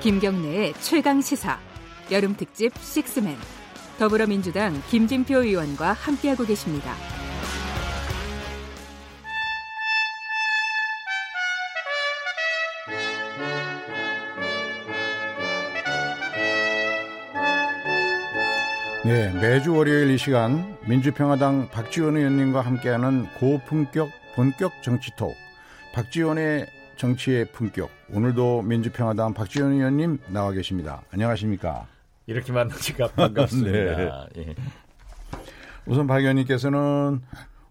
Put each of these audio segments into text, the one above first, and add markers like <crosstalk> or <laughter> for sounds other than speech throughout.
김경래의 최강 시사 여름 특집 식스맨 더불어민주당 김진표 의원과 함께하고 계십니다. 네, 매주 월요일 이 시간 민주평화당 박지원 의원님과 함께하는 고품격 본격 정치톡 박지원의 정치의 품격 오늘도 민주평화당 박지원 의원님 나와 계십니다. 안녕하십니까? 이렇게 만나니까 반갑습니다. <laughs> 네. 예. 우선 박 의원님께서는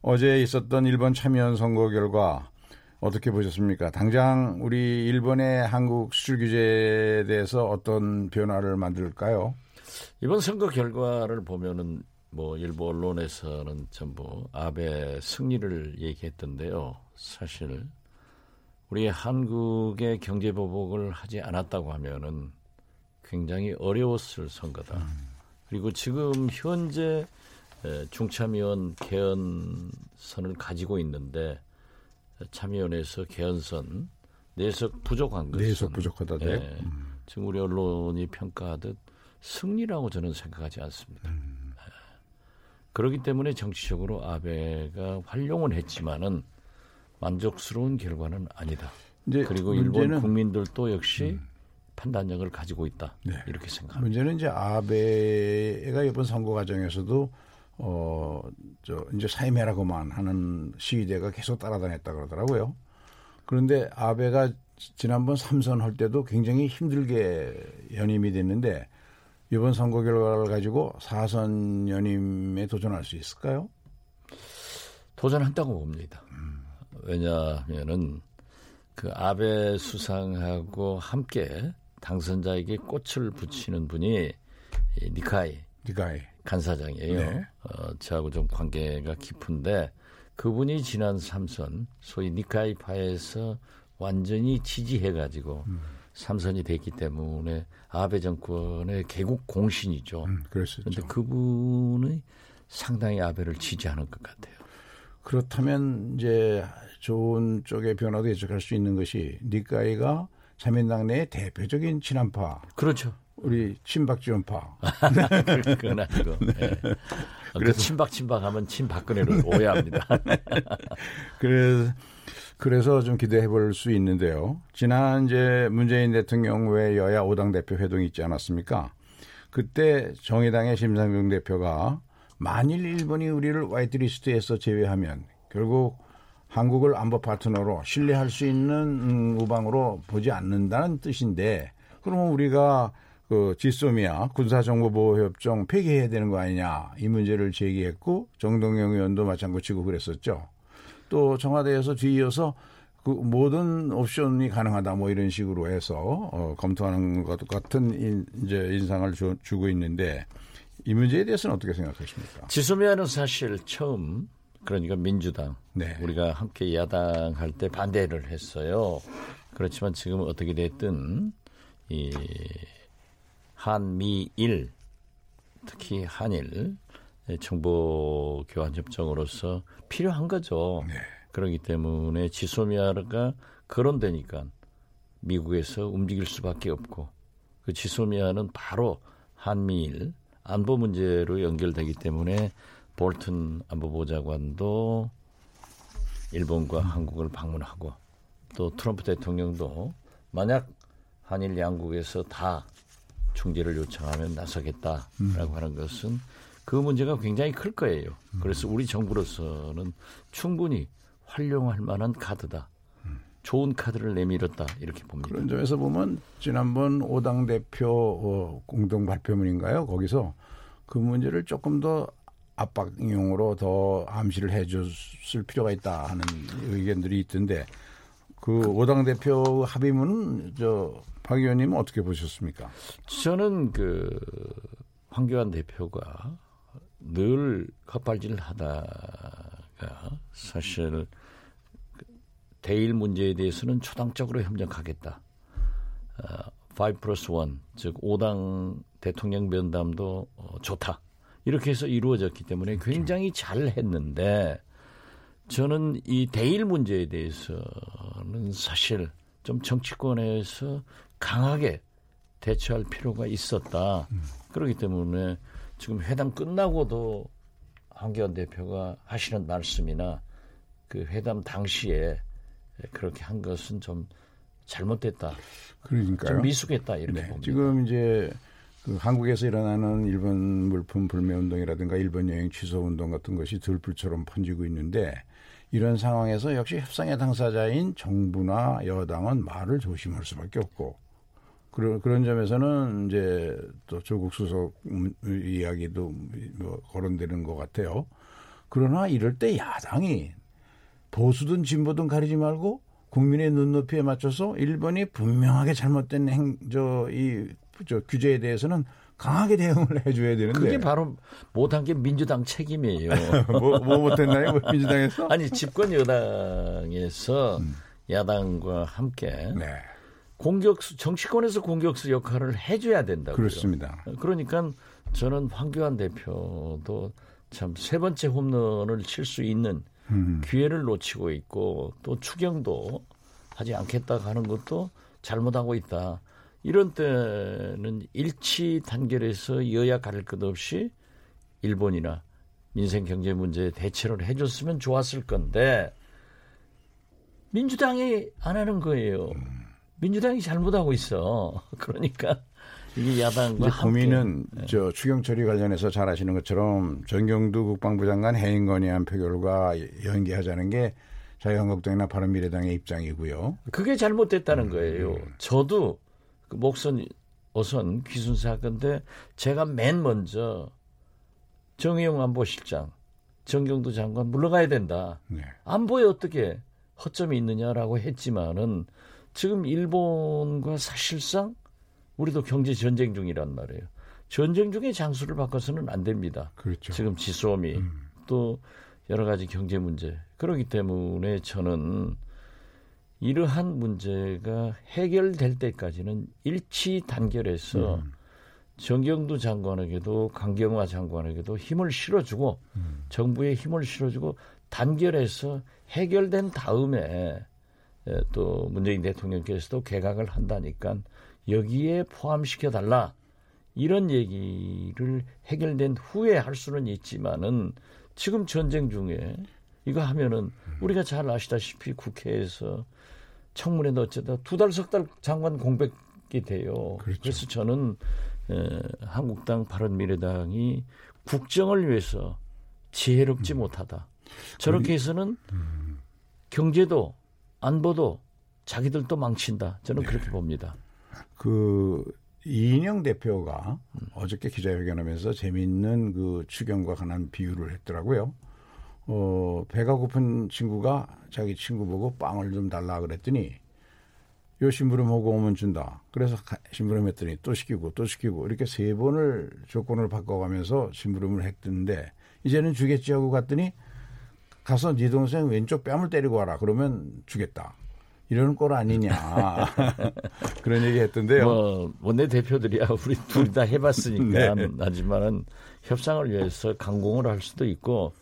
어제 있었던 일본 참여연 선거 결과 어떻게 보셨습니까? 당장 우리 일본의 한국 수출 규제에 대해서 어떤 변화를 만들까요? 이번 선거 결과를 보면은 뭐 일부 언론에서는 전부 아베 승리를 얘기했던데요. 사실 우리 한국의 경제 보복을 하지 않았다고 하면은 굉장히 어려웠을 선거다. 음. 그리고 지금 현재 중참위원 개헌선을 가지고 있는데 참여원에서 개헌선 내석 부족한 것은 내석 부족하다. 네. 음. 지금 우리 언론이 평가하듯 승리라고 저는 생각하지 않습니다. 음. 그렇기 때문에 정치적으로 아베가 활용은 했지만은 만족스러운 결과는 아니다. 그리고 일본 국민들도 역시 음. 판단력을 가지고 있다. 네. 이렇게 생각합니다. 문제는 이제 아베가 이번 선거 과정에서도 어, 저, 이제 사임해라고만 하는 시위대가 계속 따라다녔다 그러더라고요. 그런데 아베가 지난번 삼선 할 때도 굉장히 힘들게 연임이 됐는데 이번 선거 결과를 가지고 사선 연임에 도전할 수 있을까요? 도전한다고 봅니다. 음. 왜냐하면은 그 아베 수상하고 함께 당선자에게 꽃을 붙이는 분이 니카이, 니카이. 간사장이에요. 네. 어, 저하고 좀 관계가 깊은데 그분이 지난 삼선 소위 니카이파에서 완전히 지지해가지고 음. 삼선이 됐기 때문에 아베 정권의 개국 공신이죠. 음, 그런데 그분이 상당히 아베를 지지하는 것 같아요. 그렇다면 이제 좋은 쪽의 변화도 예측할 수 있는 것이 니카이가 자민당 내의 대표적인 친한파. 그렇죠. 우리 친박지원파. <laughs> 그건 아니고. 네. 네. 그래서 친박 친박 하면 친박근혜를 오해합니다. <laughs> 그래서 그래서 좀 기대해 볼 수 있는데요. 지난 이제 문재인 대통령 외 여야 5당 대표 회동이 있지 않았습니까? 그때 정의당의 심상정 대표가 만일 일본이 우리를 화이트리스트에서 제외하면 결국 한국을 안보 파트너로 신뢰할 수 있는 음, 우방으로 보지 않는다는 뜻인데 그러면 우리가 그 지소미아 군사정보보호협정 폐기해야 되는 거 아니냐 이 문제를 제기했고 정동영 의원도 마찬가지고 그랬었죠. 또 청와대에서 뒤이어서 그 모든 옵션이 가능하다 뭐 이런 식으로 해서 어, 검토하는 것 같은 인, 이제 인상을 주, 주고 있는데 이 문제에 대해서는 어떻게 생각하십니까? 지소미아는 사실 처음 그러니까 민주당 네. 우리가 함께 야당할 때 반대를 했어요. 그렇지만 지금 어떻게 됐든 이 한미일 특히 한일 정보 교환 협정으로서 필요한 거죠. 네. 그렇기 때문에 지소미아가 거론되니까 미국에서 움직일 수밖에 없고 그 지소미아는 바로 한미일 안보 문제로 연결되기 때문에 볼튼 안보보좌관도 일본과 한국을 방문하고 또 트럼프 대통령도 만약 한일 양국에서 다 중재를 요청하면 나서겠다라고 음. 하는 것은 그 문제가 굉장히 클 거예요. 그래서 우리 정부로서는 충분히 활용할 만한 카드다. 좋은 카드를 내밀었다 이렇게 봅니다. 그런 점에서 보면 지난번 오당 대표 어, 공동 발표문인가요? 거기서 그 문제를 조금 더 압박용으로 더 암시를 해줬을 필요가 있다 하는 의견들이 있던데 그 오당 대표 합의문은 저박 의원님은 어떻게 보셨습니까? 저는 그 황교안 대표가 늘 헛발질을 하다가 사실 대일 문제에 대해서는 초당적으로 협력하겠다. 어, 5 플러스 1, 즉 5당 대통령 면담도 어, 좋다. 이렇게 해서 이루어졌기 때문에 굉장히 잘 했는데 저는 이 대일 문제에 대해서는 사실 좀 정치권에서 강하게 대처할 필요가 있었다. 음. 그렇기 때문에 지금 회담 끝나고도 황교안 대표가 하시는 말씀이나 그 회담 당시에 그렇게 한 것은 좀 잘못됐다. 그러니까요. 좀 미숙했다 이렇게 네, 봅니다. 지금 이제 그 한국에서 일어나는 일본 물품 불매 운동이라든가 일본 여행 취소 운동 같은 것이 들불처럼 번지고 있는데 이런 상황에서 역시 협상의 당사자인 정부나 여당은 말을 조심할 수밖에 없고 그런 그런 점에서는 이제 또 조국 수석 이야기도 뭐 거론되는 것 같아요. 그러나 이럴 때 야당이 보수든 진보든 가리지 말고 국민의 눈높이에 맞춰서 일본이 분명하게 잘못된 행저이 저 규제에 대해서는 강하게 대응을 <laughs> 해줘야 되는데 그게 바로 못한 게 민주당 책임이에요. <laughs> 뭐, 뭐 못했나요? 뭐 민주당에서? 아니 집권 여당에서 음. 야당과 함께 네. 공격수 정치권에서 공격수 역할을 해줘야 된다고요. 그렇습니다. 그러니까 저는 황교안 대표도 참 세 번째 홈런을 칠 수 있는 음. 기회를 놓치고 있고 또 추경도 하지 않겠다 하는 것도 잘못하고 있다. 이런 때는 일치 단결해서 여야 가릴 것 없이 일본이나 민생 경제 문제에 대처를 해줬으면 좋았을 건데 민주당이 안 하는 거예요. 민주당이 잘못하고 있어. <laughs> 그러니까 이게 야당과 이제 고민은 네. 저 추경 처리 관련해서 잘 아시는 것처럼 전경두 국방부 장관 해임 건의안 표결과 연계하자는 게 자유한국당이나 바른미래당의 입장이고요. 그게 잘못됐다는 음, 거예요. 음. 저도 그 목선 어선 귀순 사건인데 제가 맨 먼저 정의용 안보실장, 정경두 장관 물러가야 된다. 네. 안보에 어떻게 허점이 있느냐라고 했지만은 지금 일본과 사실상 우리도 경제 전쟁 중이란 말이에요. 전쟁 중에 장수를 바꿔서는 안 됩니다. 그렇죠. 지금 지소미 음. 또 여러 가지 경제 문제 그렇기 때문에 저는 이러한 문제가 해결될 때까지는 일치 단결해서 음. 정경두 장관에게도 강경화 장관에게도 힘을 실어주고 음. 정부에 힘을 실어주고 단결해서 해결된 다음에 또 문재인 대통령께서도 개각을 한다니까 여기에 포함시켜 달라 이런 얘기를 해결된 후에 할 수는 있지만은 지금 전쟁 중에 이거 하면은 음. 우리가 잘 아시다시피 국회에서 청문회도 어쨌든 두 달, 석달 장관 공백이 돼요. 그렇죠. 그래서 저는 에, 한국당, 바른미래당이 국정을 위해서 지혜롭지 음. 못하다. 저렇게 해서는 음. 경제도 안보도 자기들도 망친다. 저는 네. 그렇게 봅니다. 그 이인영 대표가 음. 어저께 기자회견하면서 재미있는 그 추경과 관한 비유를 했더라고요. 어, 배가 고픈 친구가 자기 친구 보고 빵을 좀 달라 그랬더니 요 심부름 하고 오면 준다. 그래서 심부름 했더니 또 시키고 또 시키고 이렇게 세 번을 조건을 바꿔가면서 심부름을 했던데 이제는 주겠지 하고 갔더니 가서 네 동생 왼쪽 뺨을 때리고 와라. 그러면 주겠다. 이러는 꼴 아니냐. <laughs> 그런 얘기 했던데요. 뭐, 원내 대표들이야. <laughs> 우리 둘 다 해봤으니까. 네. 하지만은 협상을 위해서 강공을 할 수도 있고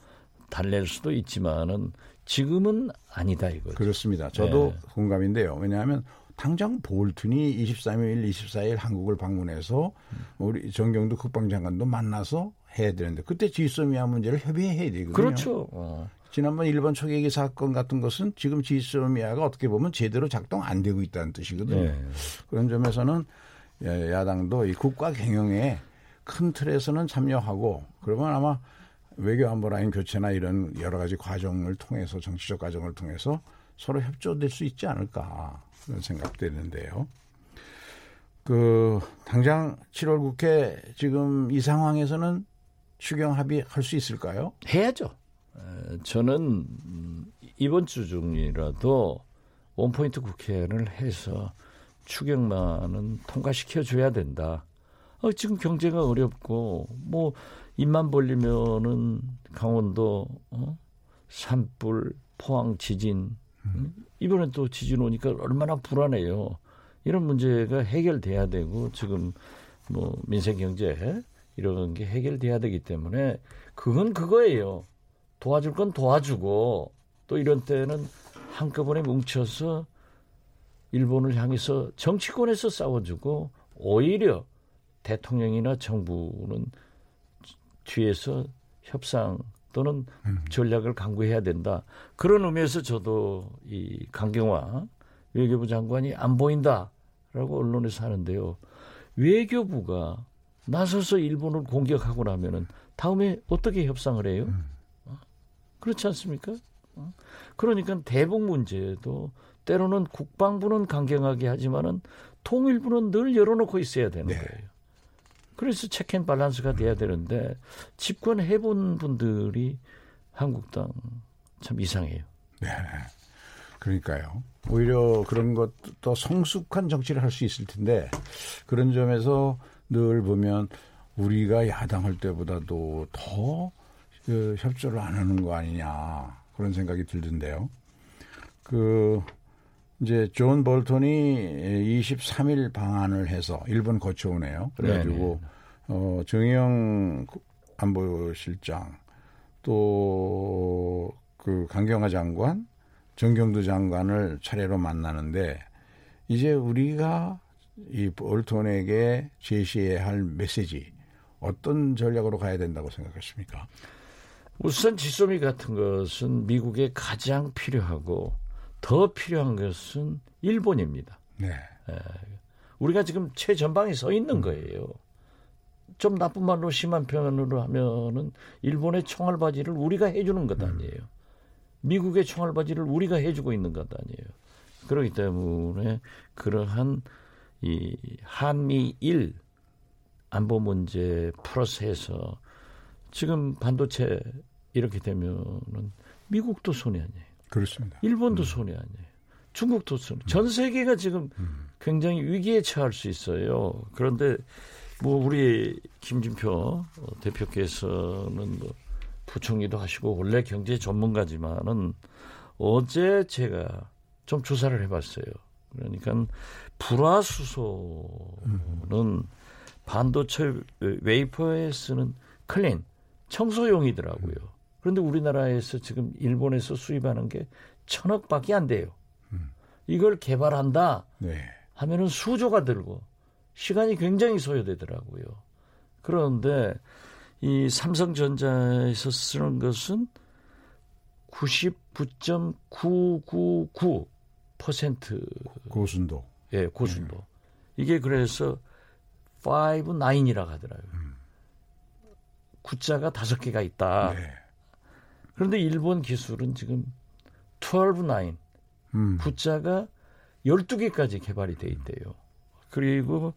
달랠 수도 있지만은 지금은 아니다 이거죠. 그렇습니다. 저도 네. 공감인데요. 왜냐하면 당장 볼튼이 23일, 24일 한국을 방문해서 우리 정경도 국방장관도 만나서 해야 되는데 그때 지소미아 문제를 협의해야 되거든요. 그렇죠. 어. 지난번 일본 초계기 사건 같은 것은 지금 지소미아가 어떻게 보면 제대로 작동 안 되고 있다는 뜻이거든요. 네. 그런 점에서는 야당도 이 국가 경영에 큰 틀에서는 참여하고 그러면 아마 외교안보 라인 교체나 이런 여러 가지 과정을 통해서 정치적 과정을 통해서 서로 협조될 수 있지 않을까 그런 생각도 있는데요. 그 당장 7월 국회 지금 이 상황에서는 추경 합의 할 수 있을까요? 해야죠. 저는 이번 주 중이라도 원포인트 국회를 해서 추경만은 통과시켜 줘야 된다. 어, 지금 경제가 어렵고 뭐 입만 벌리면은 강원도 어? 산불, 포항 지진 음. 이번에 또 지진 오니까 얼마나 불안해요. 이런 문제가 해결돼야 되고 지금 뭐 민생 경제 이런 게 해결돼야 되기 때문에 그건 그거예요. 도와줄 건 도와주고 또 이런 때는 한꺼번에 뭉쳐서 일본을 향해서 정치권에서 싸워주고 오히려 대통령이나 정부는 뒤에서 협상 또는 음. 전략을 강구해야 된다. 그런 의미에서 저도 이 강경화 외교부 장관이 안 보인다라고 언론에서 하는데요. 외교부가 나서서 일본을 공격하고 나면은 다음에 어떻게 협상을 해요? 음. 어? 그렇지 않습니까? 어? 그러니까 대북 문제도 때로는 국방부는 강경하게 하지만은 통일부는 늘 열어놓고 있어야 되는 네. 거예요. 그래서 체크앤 밸런스가 돼야 되는데 집권 해 본 분들이 한국당 참 이상해요. 네. 그러니까요. 오히려 그런 것도 성숙한 정치를 할 수 있을 텐데 그런 점에서 늘 보면 우리가 야당할 때보다도 더 그 협조를 안 하는 거 아니냐 그런 생각이 들던데요. 그 이제 존 볼턴이 23일 방한을 해서 일본 거쳐오네요. 그래가지고 네네. 어, 정의용 안보실장 또 그 강경화 장관, 정경두 장관을 차례로 만나는데 이제 우리가 이 볼턴에게 제시해야 할 메시지 어떤 전략으로 가야 된다고 생각하십니까? 우선 지소미 같은 것은 미국에 가장 필요하고 더 필요한 것은 일본입니다. 네. 에, 우리가 지금 최전방에 서 있는 거예요. 좀 나쁜 말로 심한 표현으로 하면은 일본의 총알바지를 우리가 해주는 것 아니에요. 미국의 총알바지를 우리가 해주고 있는 것 아니에요. 그렇기 때문에 그러한 이 한미일 안보 문제 풀어서 지금 반도체 이렇게 되면은 미국도 손해 아니에요. 그렇습니다. 일본도 음. 손해 아니에요. 중국도 손해. 전 세계가 지금 음. 굉장히 위기에 처할 수 있어요. 그런데 뭐 우리 김진표 대표께서는 뭐 부총리도 하시고 원래 경제 전문가지만은 어제 제가 좀 조사를 해봤어요. 그러니까 불화수소는 반도체 웨이퍼에 쓰는 clean 청소용이더라고요. 그런데 우리나라에서 지금 일본에서 수입하는 게 천억밖에 안 돼요. 이걸 개발한다 네. 하면은 수조가 들고 시간이 굉장히 소요되더라고요. 그런데 이 삼성전자에서 쓰는 것은 99.999% 고순도. 예, 고순도. 네. 이게 그래서 5-9이라고 하더라고요. 음. 구자가 다섯 개가 있다. 네. 그런데 일본 기술은 지금 12-9. 음. 구자가 12개까지 개발이 돼 있대요. 그리고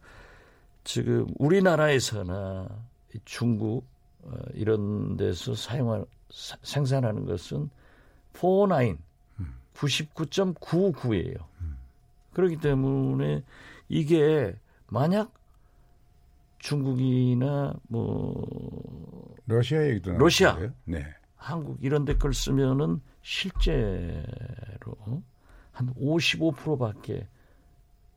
지금 우리나라에서나 중국 어, 이런 데서 사용할 생산하는 것은 49, 99.99예요. 그렇기 때문에 이게 만약 중국이나 뭐 러시아 얘기도 러시아, 네. 한국 이런 데 걸 쓰면은 실제로 한 55%밖에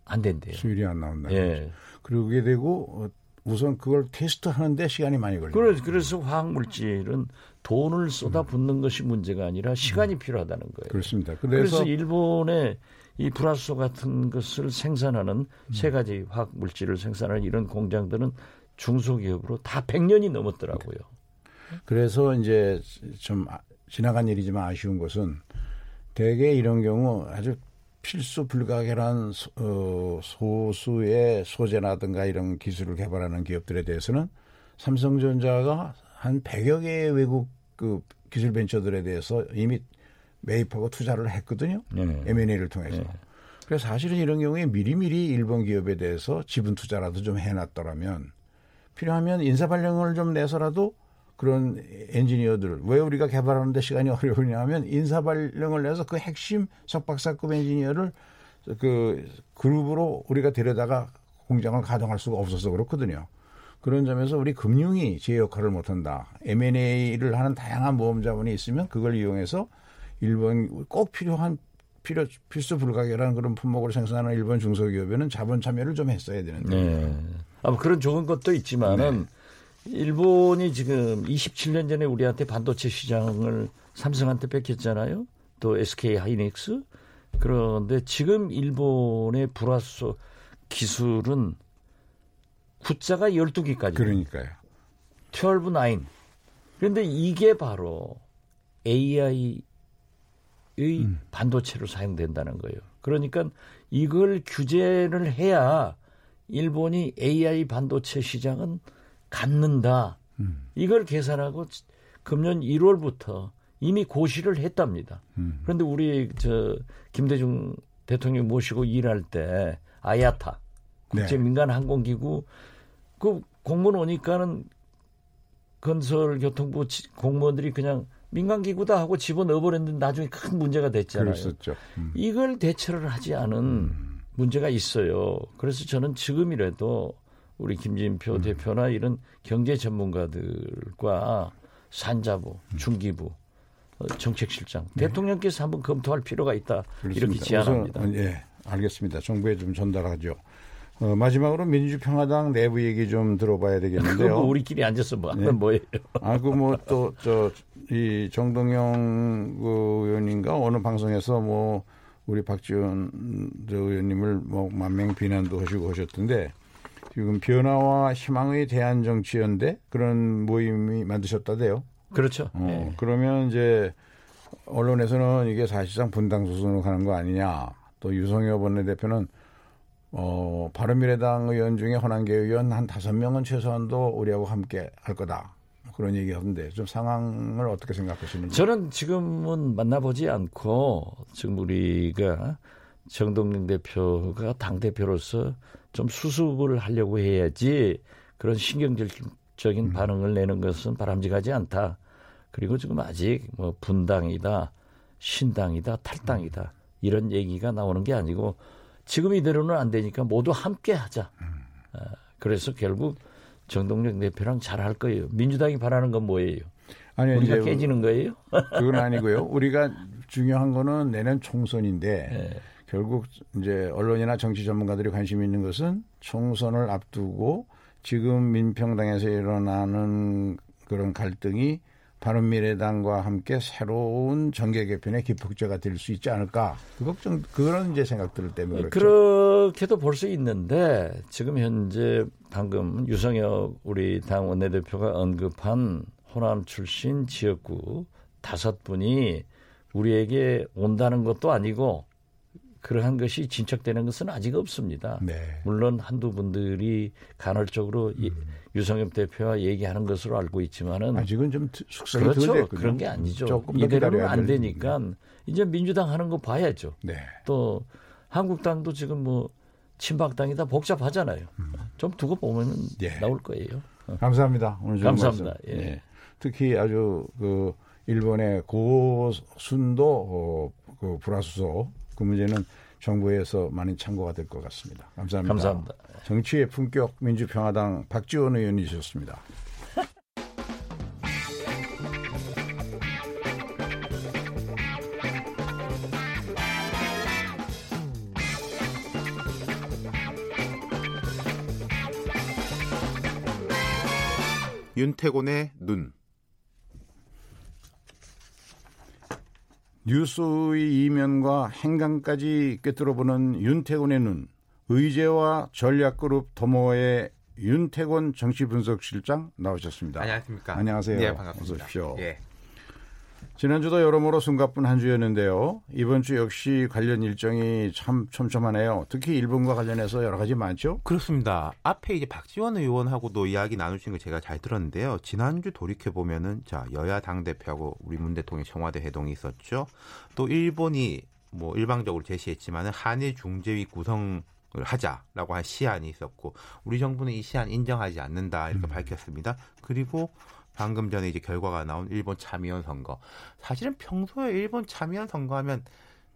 안 된대요. 수율이 안 나온다. 예. 그러게 되고 어, 우선 그걸 테스트하는데 시간이 많이 걸려요. 그래서, 그래서 화학 물질은 돈을 쏟아 붓는 음. 것이 문제가 아니라 시간이 음. 필요하다는 거예요. 그렇습니다. 그래서, 그래서 일본의 이 불화소 같은 것을 생산하는 음. 세 가지 화학 물질을 생산하는 이런 공장들은 중소기업으로 다 100년이 넘었더라고요. 그래서 이제 좀 아, 지나간 일이지만 아쉬운 것은 대개 이런 경우 아주 필수 불가결한 어, 소수의 소재라든가 이런 기술을 개발하는 기업들에 대해서는 삼성전자가 한 100여 개의 외국 그 기술 벤처들에 대해서 이미 매입하고 투자를 했거든요. 네. M&A를 통해서. 네. 그래서 사실은 이런 경우에 미리미리 일본 기업에 대해서 지분 투자라도 좀 해놨더라면 필요하면 인사 발령을 좀 내서라도 그런 엔지니어들 왜 우리가 개발하는데 시간이 <laughs> 어려우냐 하면 인사 발령을 내서 그 핵심 석박사급 엔지니어를 그 그룹으로 우리가 데려다가 공장을 가동할 수가 없어서 그렇거든요. 그런 점에서 우리 금융이 제 역할을 못한다. M&A를 하는 다양한 모험 자본이 있으면 그걸 이용해서 일본 꼭 필요한 필요 필수 불가결한 그런 품목을 생산하는 일본 중소기업에는 자본 참여를 좀 했어야 되는데. 네. 아마 그런 좋은 것도 있지만은 네. 일본이 지금 27년 전에 우리한테 반도체 시장을 삼성한테 뺏겼잖아요. 또 SK 하이닉스. 그런데 지금 일본의 불화소 기술은 구자가 12개까지. 그러니까요. 12, 9. 그런데 이게 바로 AI의 음. 반도체로 사용된다는 거예요. 그러니까 이걸 규제를 해야 일본이 AI 반도체 시장은 갖는다. 음. 이걸 계산하고 금년 1월부터 이미 고시를 했답니다. 음. 그런데 우리 저 김대중 대통령 모시고 일할 때 아야타 국제 네. 민간 항공기구 그 공무원 오니까는 건설교통부 공무원들이 그냥 민간 기구다 하고 집어넣어 버렸는데 나중에 큰 문제가 됐잖아요. 음. 이걸 대처를 하지 않은 음. 문제가 있어요. 그래서 저는 지금이라도 우리 김진표 음. 대표나 이런 경제 전문가들과 산자부, 음. 중기부, 어, 정책실장, 네. 대통령께서 한번 검토할 필요가 있다. 그렇습니다. 이렇게 제안합니다. 우선, 예, 알겠습니다. 정부에 좀 전달하죠. 어, 마지막으로 민주평화당 내부 얘기 좀 들어봐야 되겠는데요. 뭐 우리끼리 앉아서 뭐 하면 네. 뭐예요? 아, 그 뭐 또 저 이 정동영 그 의원인가 어느 방송에서 뭐 우리 박지원 저 의원님을 뭐 만명 비난도 하시고 하셨던데 지금 변화와 희망의 대한 정치연대 그런 모임이 만드셨다대요. 그렇죠. 어, 네. 그러면 이제 언론에서는 이게 사실상 분당 수순으로 가는 거 아니냐. 또 유성엽 원내대표는 어, 바른미래당 의원 중에 허남계 의원 한 다섯 명은 최소한도 우리하고 함께 할 거다. 그런 얘기 하던데 좀 상황을 어떻게 생각하시는지. 저는 지금은 만나보지 않고 지금 우리가 정동영 대표가 당 대표로서 좀 수습을 하려고 해야지 그런 신경질적인 음. 반응을 내는 것은 바람직하지 않다. 그리고 지금 아직 뭐 분당이다, 신당이다, 탈당이다 이런 얘기가 나오는 게 아니고 지금 이대로는 안 되니까 모두 함께 하자. 어, 그래서 결국 정동영 대표랑 잘할 거예요. 민주당이 바라는 건 뭐예요? 아니, 우리가 이제 깨지는 거예요? <laughs> 그건 아니고요. 우리가 중요한 거는 내년 총선인데 네. 결국 이제 언론이나 정치 전문가들이 관심 있는 것은 총선을 앞두고 지금 민평당에서 일어나는 그런 갈등이 바른미래당과 함께 새로운 정계 개편의 기폭제가 될 수 있지 않을까 그 걱정 그런 이제 생각들 때문에 그렇죠. 그렇게도 볼 수 있는데 지금 현재 방금 유성혁 우리 당 원내대표가 언급한 호남 출신 지역구 다섯 분이 우리에게 온다는 것도 아니고 그러한 것이 진척되는 것은 아직 없습니다. 네. 물론 한두 분들이 간헐적으로 음. 유성엽 대표와 얘기하는 것으로 알고 있지만은 아직은 좀 숙성이 그렇죠. 그런 게 아니죠. 이대로는 안 되니까 이제 민주당 하는 거 봐야죠. 네. 또 한국당도 지금 뭐 친박당이 다 복잡하잖아요. 음. 좀 두고 보면은 예. 나올 거예요. 감사합니다. 오늘 감사합니다. 예. 예. 특히 아주 그 일본의 고순도 어, 그 불화수소 그 문제는 정부에서 많이 참고가 될 것 같습니다. 감사합니다. 감사합니다. 정치의 품격 민주평화당 박지원 의원이셨습니다. 윤태곤의 눈 뉴스의 이면과 행간까지 꿰뚫어보는 윤태곤의 눈, 의제와 전략그룹 더모의 윤태곤 정치분석실장 나오셨습니다. 안녕하십니까. 안녕하세요. 네, 반갑습니다. 어서 오십시오. 예. 지난주도 여러모로 숨가쁜 한 주였는데요. 이번 주 역시 관련 일정이 참 촘촘하네요. 특히 일본과 관련해서 여러 가지 많죠? 그렇습니다. 앞에 이제 박지원 의원하고도 이야기 나누신 거 제가 잘 들었는데요. 지난주 돌이켜 보면은 자 여야 당 대표하고 우리 문 대통령 청와대 회동이 있었죠. 또 일본이 뭐 일방적으로 제시했지만은 한일 중재위 구성 을 하자라고 한 시안이 있었고 우리 정부는 이 시안 인정하지 않는다 이렇게 음. 밝혔습니다. 그리고 방금 전에 이제 결과가 나온 일본 참의원 선거. 사실은 평소에 일본 참의원 선거하면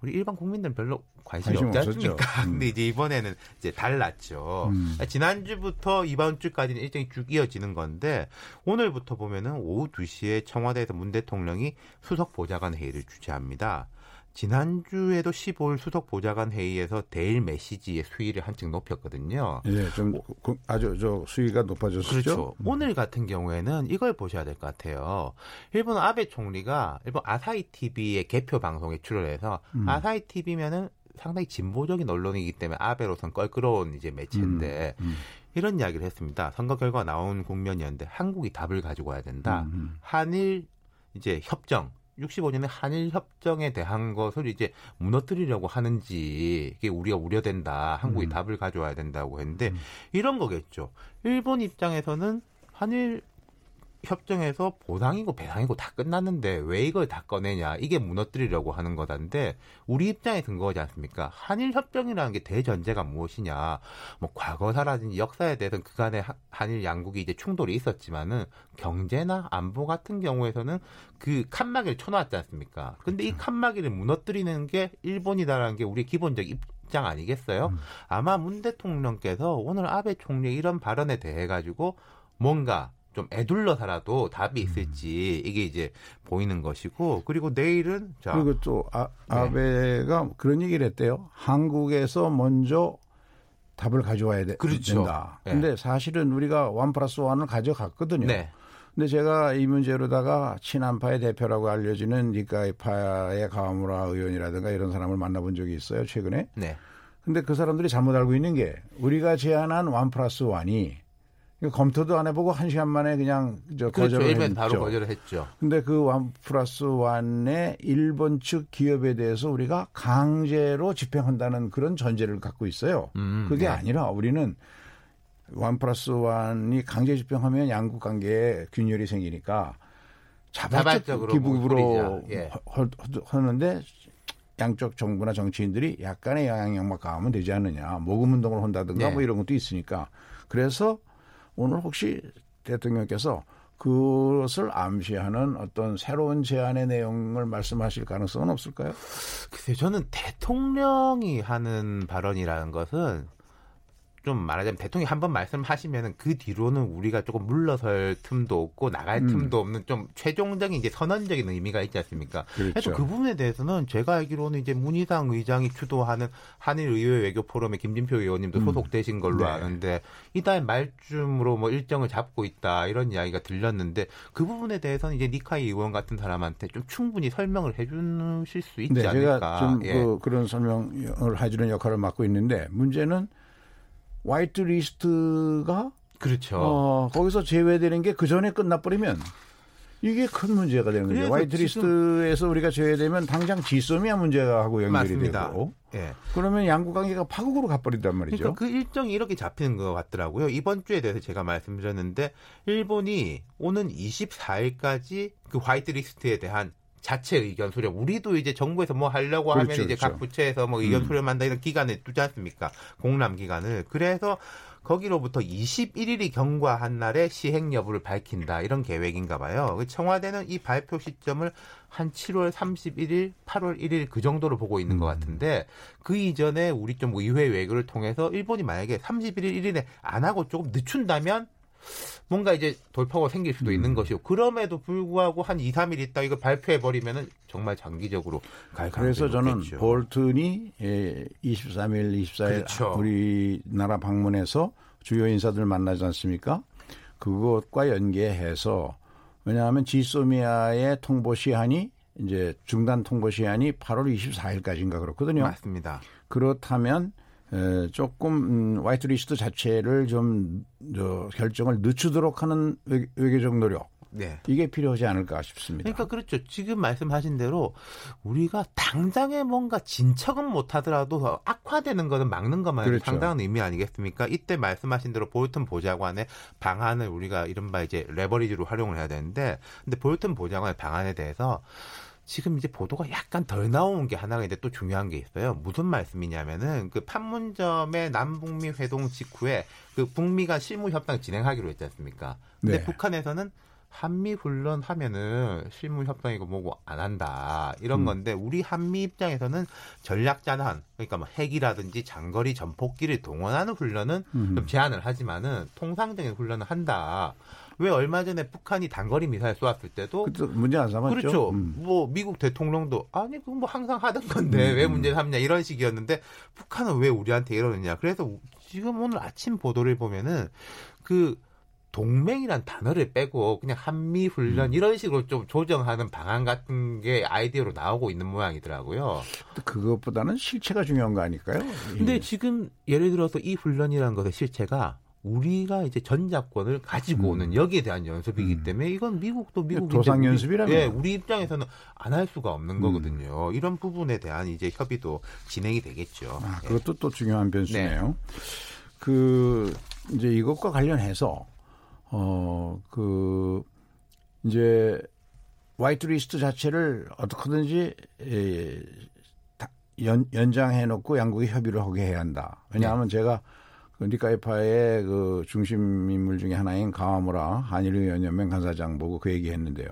우리 일반 국민들은 별로 관심이 관심 없지 않습니까? <laughs> 음. 근데 이제 이번에는 이제 달랐죠. 음. 지난주부터 이번 주까지는 일정이 쭉 이어지는 건데 오늘부터 보면은 오후 2시에 청와대에서 문 대통령이 수석 보좌관 회의를 주재합니다. 지난주에도 15일 수석 보좌관 회의에서 대일 메시지의 수위를 한층 높였거든요. 예, 좀 오, 아주 저 수위가 높아졌죠. 그렇죠. 음. 오늘 같은 경우에는 이걸 보셔야 될 것 같아요. 일본 아베 총리가 일본 아사히 TV의 개표 방송에 출연해서 음. 아사히 TV면은 상당히 진보적인 언론이기 때문에 아베로선 껄끄러운 이제 매체인데 음, 음. 이런 이야기를 했습니다. 선거 결과 나온 국면이었는데 한국이 답을 가지고 와야 된다. 음, 음. 한일 이제 협정 65년에 한일 협정에 대한 것을 이제 무너뜨리려고 하는지 이게 우리가 우려된다. 한국이 음. 답을 가져와야 된다고 했는데 음. 이런 거겠죠. 일본 입장에서는 한일 협정에서 보상이고 배상이고 다 끝났는데 왜 이걸 다 꺼내냐? 이게 무너뜨리려고 하는 거다인데 우리 입장에 근거하지 않습니까? 한일 협정이라는 게 대전제가 무엇이냐? 뭐 과거사라든지 역사에 대해서는 그간에 하- 한일 양국이 이제 충돌이 있었지만은 경제나 안보 같은 경우에서는 그 칸막이를 쳐놨지 않습니까? 근데 이 칸막이를 무너뜨리는 게 일본이다라는 게 우리 기본적 입장 아니겠어요? 음. 아마 문 대통령께서 오늘 아베 총리의 이런 발언에 대해 가지고 뭔가 좀 애둘러서라도 답이 있을지 이게 이제 보이는 것이고 그리고 내일은 자 그리고 또 아, 네. 아베가 그런 얘기를 했대요. 한국에서 먼저 답을 가져와야 돼, 그렇죠. 된다. 네. 근데 사실은 우리가 one plus one을 가져갔거든요. 네. 근데 제가 이 문제로다가 친한파의 대표라고 알려지는 니카이파의 가와무라 의원이라든가 이런 사람을 만나본 적이 있어요 최근에. 네. 근데 그 사람들이 잘못 알고 있는 게 우리가 제안한 one plus one이 검토도 안 해보고 한 시간 만에 그냥 저 그렇죠. 거절을 했죠. 바로 거절을 했죠. 근데 그 one plus one의 일본 측 기업에 대해서 우리가 강제로 집행한다는 그런 전제를 갖고 있어요. 음, 그게 네. 아니라 우리는 원 플러스 원이 강제 집행하면 양국 관계에 균열이 생기니까 자발적 자발적으로 기부로 뭐 뿌리자. 예. 하- 하는데 양쪽 정부나 정치인들이 약간의 영향력만 가하면 되지 않느냐. 모금 운동을 한다든가 네. 뭐 이런 것도 있으니까. 그래서 오늘 혹시 대통령께서 그것을 암시하는 어떤 새로운 제안의 내용을 말씀하실 가능성은 없을까요? 글쎄요, 저는 대통령이 하는 발언이라는 것은 좀 말하자면 대통령이 한 번 말씀하시면은 그 뒤로는 우리가 조금 물러설 틈도 없고 나갈 음. 틈도 없는 좀 최종적인 이제 선언적인 의미가 있지 않습니까? 그렇죠. 그래서 그 부분에 대해서는 제가 알기로는 이제 문희상 의장이 주도하는 한일 의회 외교 포럼에 김진표 의원님도 음. 소속되신 걸로 네. 아는데 이달 말쯤으로 뭐 일정을 잡고 있다 이런 이야기가 들렸는데 그 부분에 대해서는 이제 니카이 의원 같은 사람한테 좀 충분히 설명을 해주실 수 있지 네, 않을까? 제가 좀 예. 그, 그런 설명을 해주는 역할을 맡고 있는데 문제는 화이트 리스트가 그렇죠. 어, 거기서 제외되는 게 그 전에 끝나버리면 이게 큰 문제가 되는 거죠. 그래서 화이트 지금- 리스트에서 우리가 제외되면 당장 지소미아 문제가 하고 연결이 맞습니다. 되고 예. 그러면 양국 관계가 파국으로 가버린단 말이죠. 그러니까 그 일정이 이렇게 잡히는 것 같더라고요. 이번 주에 대해서 제가 말씀드렸는데 일본이 오는 24일까지 그 화이트 리스트에 대한 자체 의견 수렴. 우리도 이제 정부에서 뭐 하려고 하면 그렇죠, 이제 그렇죠. 각 부처에서 뭐 의견 음. 수렴한다 이런 기간을 두지 않습니까? 공람 기간을. 그래서 거기로부터 21일이 경과한 날에 시행 여부를 밝힌다 이런 계획인가 봐요. 그 청와대는 이 발표 시점을 한 7월 31일, 8월 1일 그 정도로 보고 있는 것 음. 같은데 그 이전에 우리 좀 의회 외교를 통해서 일본이 만약에 31일 1일에 안 하고 조금 늦춘다면 뭔가 이제 돌파가 생길 수도 음. 있는 것이고 그럼에도 불구하고 한 2, 3일 있다 이거 발표해 버리면은 정말 장기적으로 갈 그래서 저는. 볼튼이 예, 23일, 24일 그렇죠. 우리나라 방문해서 주요 인사들 만나지 않습니까? 그것과 연계해서 왜냐하면 지소미아의 통보 시한이 이제 중단 통보 시한이 8월 24일까지인가 그렇거든요. 맞습니다. 그렇다면 에, 조금 음, 화이트 리스트 자체를 좀 저, 결정을 늦추도록 하는 외, 외교 적 노력 네. 이게 필요하지 않을까 싶습니다. 그러니까 그렇죠. 지금 말씀하신 대로 우리가 당장에 뭔가 진척은 못하더라도 악화되는 거는 막는 것만 그렇죠. 상당한 의미 아니겠습니까? 이때 말씀하신 대로 볼튼 보좌관의 방한을 우리가 이른바 이제 레버리지로 활용을 해야 되는데, 근데 볼튼 보좌관의 방한에 대해서 지금 이제 보도가 약간 덜 나온 게 하나가 있는데 또 중요한 게 있어요. 무슨 말씀이냐면은 그 판문점의 남북미 회동 직후에 그 북미 간 실무 협상 진행하기로 했지 않습니까? 근데 네. 북한에서는 한미 훈련 하면은 실무 협상이고 뭐고 안 한다 이런 음. 건데 우리 한미 입장에서는 전략 자산 그러니까 뭐 핵이라든지 장거리 전폭기를 동원하는 훈련은 음. 좀 제한을 하지만은 통상적인 훈련을 한다. 왜 얼마 전에 북한이 단거리 미사일 쏘았을 때도 문제 안 삼았죠. 그렇죠. 음. 뭐 미국 대통령도 아니 그건 뭐 항상 하던 건데 음, 왜 음. 문제 삼냐 이런 식이었는데 북한은 왜 우리한테 이러느냐. 그래서 지금 오늘 아침 보도를 보면은 그 동맹이란 단어를 빼고 그냥 한미 훈련 음. 이런 식으로 좀 조정하는 방안 같은 게 아이디어로 나오고 있는 모양이더라고요. 그것보다는 실체가 중요한 거 아닐까요? 근데 예. 지금 예를 들어서 이 훈련이라는 것의 실체가 우리가 이제 전작권을 가지고 음. 오는 여기에 대한 연습이기 음. 때문에 이건 미국도 미국인데 도상 연습이라면. 예, 우리 입장에서는 안 할 수가 없는 음. 거거든요. 이런 부분에 대한 이제 협의도 진행이 되겠죠. 아, 예. 그것도 또 중요한 네. 변수네요. 그 이제 이것과 관련해서 어 그 이제 화이트 리스트 자체를 어떻게든지 에, 다- 연, 연장해 놓고 양국이 협의를 하게 해야 한다. 왜냐하면 네. 제가 그 니카이파의 그 중심 인물 중에 하나인 가와무라 한일 연연맹 간사장 보고 그 얘기했는데요.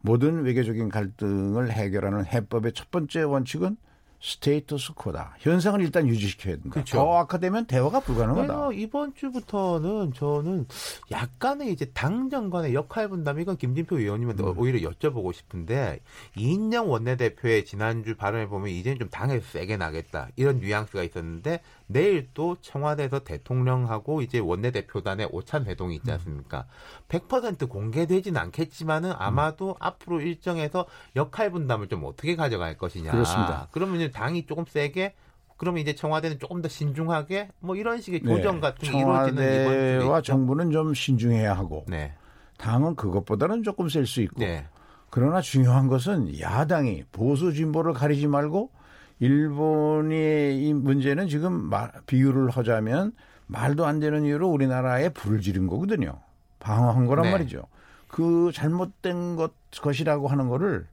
모든 외교적인 갈등을 해결하는 해법의 첫 번째 원칙은 스테이터스 코다. 현상을 일단 유지시켜야 된다. 그렇죠. 더 악화되면 대화가 불가능하다. 그래서 이번 주부터는 저는 약간의 이제 당정 간의 역할 분담 이건 김진표 의원님한테 음. 오히려 여쭤보고 싶은데 이인영 원내대표의 지난주 발언을 보면 이제는 좀 당에서 세게 나겠다 이런 뉘앙스가 있었는데 내일 또 청와대에서 대통령하고 이제 원내대표단의 오찬 회동이 음. 있지 않습니까? 100% 공개되지는 않겠지만은 아마도 음. 앞으로 일정에서 역할 분담을 좀 어떻게 가져갈 것이냐. 그렇습니다. 그러면 이제 당이 조금 세게 그러면 이제 청와대는 조금 더 신중하게 뭐 이런 식의 네. 조정 같은 게 이루어지는 이번 있죠. 정부는 좀 신중해야 하고 네. 당은 그것보다는 조금 셀 수 있고 네. 그러나 중요한 것은 야당이 보수 진보를 가리지 말고 일본의 이 문제는 지금 말- 비유를 하자면 말도 안 되는 이유로 우리나라에 불을 지른 거거든요. 방어한 거란 네. 말이죠. 그 잘못된 것 것이라고 하는 거를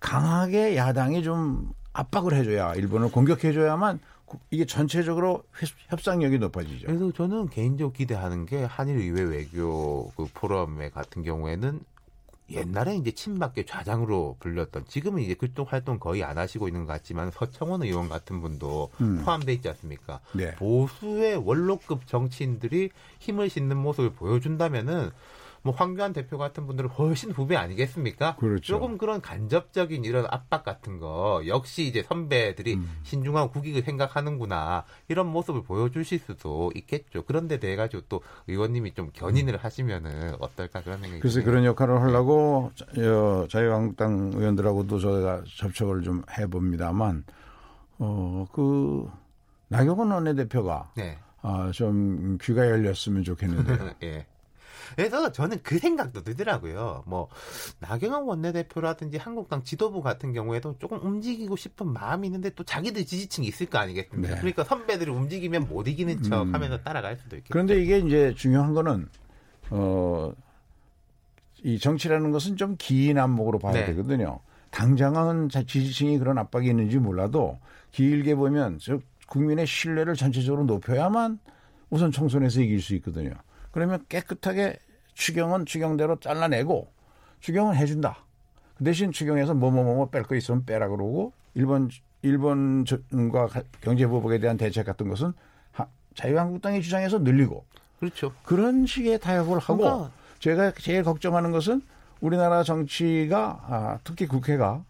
강하게 야당이 좀 압박을 해줘야 일본을 공격해줘야만 구- 이게 전체적으로 회- 협상력이 높아지죠. 그래서 저는 개인적으로 기대하는 게 한일 의회 외교 그 포럼에 같은 경우에는 옛날에 이제 친박계 좌장으로 불렸던 지금은 이제 그쪽 활동 거의 안 하시고 있는 것 같지만 서청원 의원 같은 분도 음. 포함돼 있지 않습니까? 네. 보수의 원로급 정치인들이 힘을 싣는 모습을 보여준다면은 뭐 황교안 대표 같은 분들은 훨씬 후배 아니겠습니까? 그렇죠. 조금 그런 간접적인 이런 압박 같은 거 역시 이제 선배들이 음. 신중한 국익을 생각하는구나 이런 모습을 보여주실 수도 있겠죠. 그런데 돼 가지고 또 의원님이 좀 견인을 하시면은 어떨까 그런 생각이 그래서 드네요. 그런 역할을 하려고 자- 어, 자유한국당 의원들하고도 저희가 접촉을 좀 해봅니다만 어그 나경원 원내대표가 네. 아, 좀 귀가 열렸으면 좋겠는데요. <laughs> 예. 그래서 저는 그 생각도 들더라고요. 뭐 나경원 원내대표라든지 한국당 지도부 같은 경우에도 조금 움직이고 싶은 마음이 있는데 또 자기들 지지층이 있을 거 아니겠습니까? 네. 그러니까 선배들이 움직이면 못 이기는 척 음. 하면서 따라갈 수도 있겠죠. 그런데 이게 이제 중요한 거는 어, 이 정치라는 것은 좀 긴 안목으로 봐야 네. 되거든요. 당장은 자- 지지층이 그런 압박이 있는지 몰라도 길게 보면 저 국민의 신뢰를 전체적으로 높여야만 우선 총선에서 이길 수 있거든요. 그러면 깨끗하게 추경은 추경대로 잘라내고 추경은 해준다. 그 대신 추경에서 뭐뭐뭐 뺄거 있으면 빼라 그러고 일본 일본과 경제보복에 대한 대책 같은 것은 하- 자유한국당의 주장에서 늘리고 그렇죠. 그런 식의 타협을 하고 그러니까 제가 제일 걱정하는 것은 우리나라 정치가 아, 특히 국회가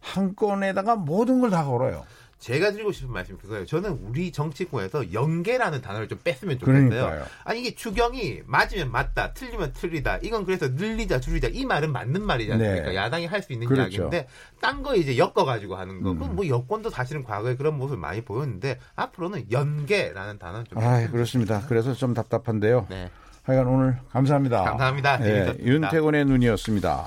한 건에다가 모든 걸 다 걸어요. 제가 드리고 싶은 말씀이 그거예요. 저는 우리 정치권에서 연계라는 단어를 좀 뺐으면 좋겠어요. 그러니까요. 아니 이게 추경이 맞으면 맞다, 틀리면 틀리다. 이건 그래서 늘리자, 줄이자 이 말은 맞는 말이지 않습니까? 네. 야당이 할 수 있는 그렇죠. 이야기인데 딴 거 이제 엮어 가지고 하는 거. 음. 그럼 뭐 여권도 사실은 과거에 그런 모습을 많이 보였는데 앞으로는 연계라는 단어는 좀. 아, 그렇습니다. 그래서 좀 답답한데요. 네, 하여간 오늘 감사합니다. 감사합니다. 예, 재밌었습니다. 윤태곤의 눈이었습니다.